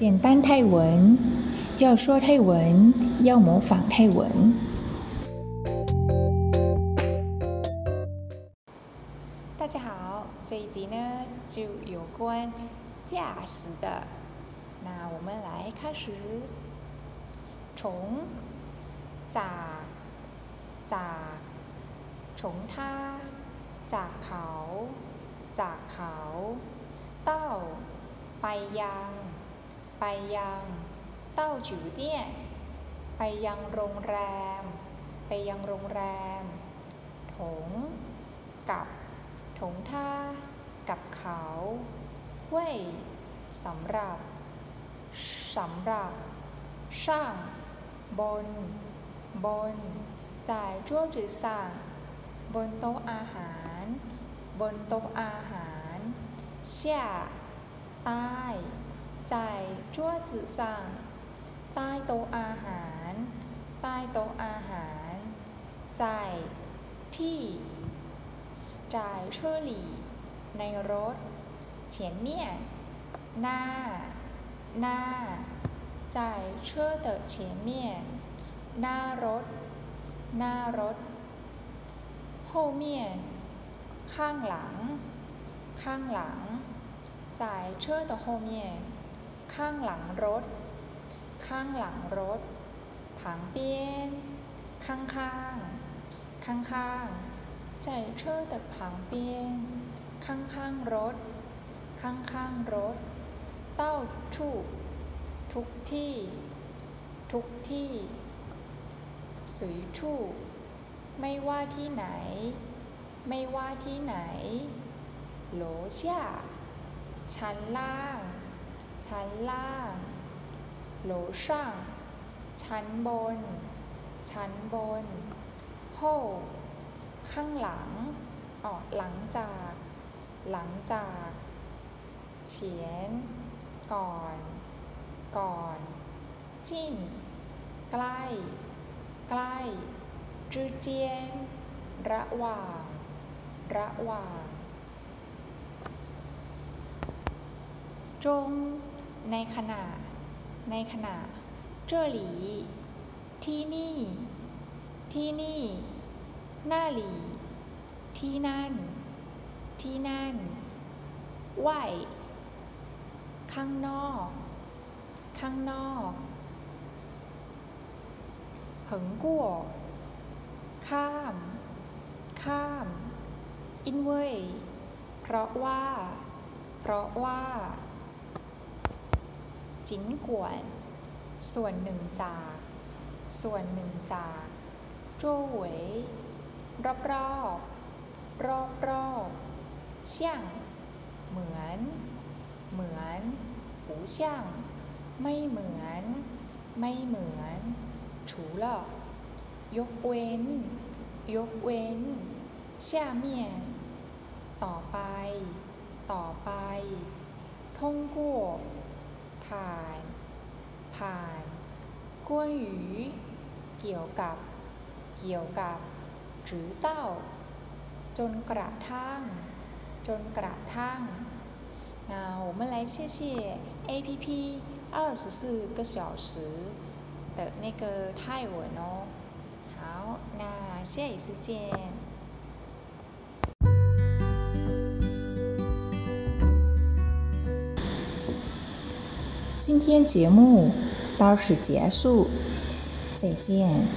简单泰文，要说泰文，要模仿泰文。大家好，这一集呢就有关驾驶的。那我们来开始，从จากจาก从他จากเขาจากเขาเต้าไปยัง ไปยัง เต้าจือเตี้ย ไปยังโรงแรม ไปยังโรงแรม ถง กับ ถงท่า กับเขาเว่ยสำหรับ สำหรับช่าง บน บน จ่ายชั่วจือสั่ง บนโต๊ะอาหาร บนโต๊ะอาหารเชี่าย ชั่วจือสั่งใต้โต๊ะอาหาร ใต้โต๊ะอาหารจ่ายที่ จ่ายช่วยหลีในรถ เฉียนเมี่ยหน้า หน้า จ่ายช่วยเตอเฉียนเมี่ยหน้ารถ หน้ารถ后面ข้างหลัง ข้างหลัง จ่ายช่วยเตอ后面 ข้างหลังรถ ข้างหลังรถ ผังเปี้ยนข้างข้างข้างข้างใจเชื่อแต่ผังเปี้ยนข้างข้างรถ ข้างข้างรถ เต้าชู่ทุกที่ ทุกที่ สุยชู่ไม่ว่าที่ไหน ไม่ว่าที่ไหน โหลเชี่ยชั้นล่าง ชั้นล่างโหลช่างชั้นบน ชั้นบนโฮข้างหลังออกหลังจาก หลังจากเฉียน ก่อน ก่อน จิ้น ใกล้ ใกล้จื้อเจียน ระหว่าง ระหว่างจง ในขณะ ในขณะเจ้อหลีที่นี่ ที่นี่หน้าหลี ที่นั่น ที่นั่นไหวข้างนอก ข้างนอกเหิงกั่วข้าม ข้าม อินเว่ยเพราะว่า เพราะว่า จินกวน ส่วนหนึ่งจาก ส่วนหนึ่งจากโจ้เหวยรอบรอบรอบรอบเชี่ยง เหมือน เหมือนปูเชี่ยง ไม่เหมือน ไม่เหมือนถูละยกเว้น ยกเว้น下面ต่อไป ต่อไปท่งกั่ว ผ่าน ผ่านกวนหยูเกี่ยวกับ เกี่ยวกับหรือเต้า จนกระทั่ง จนกระทั่ง那我们来谢谢 APP 二十四个小时的那个泰文哦。好，那下一次见。 今天节目到此结束再见。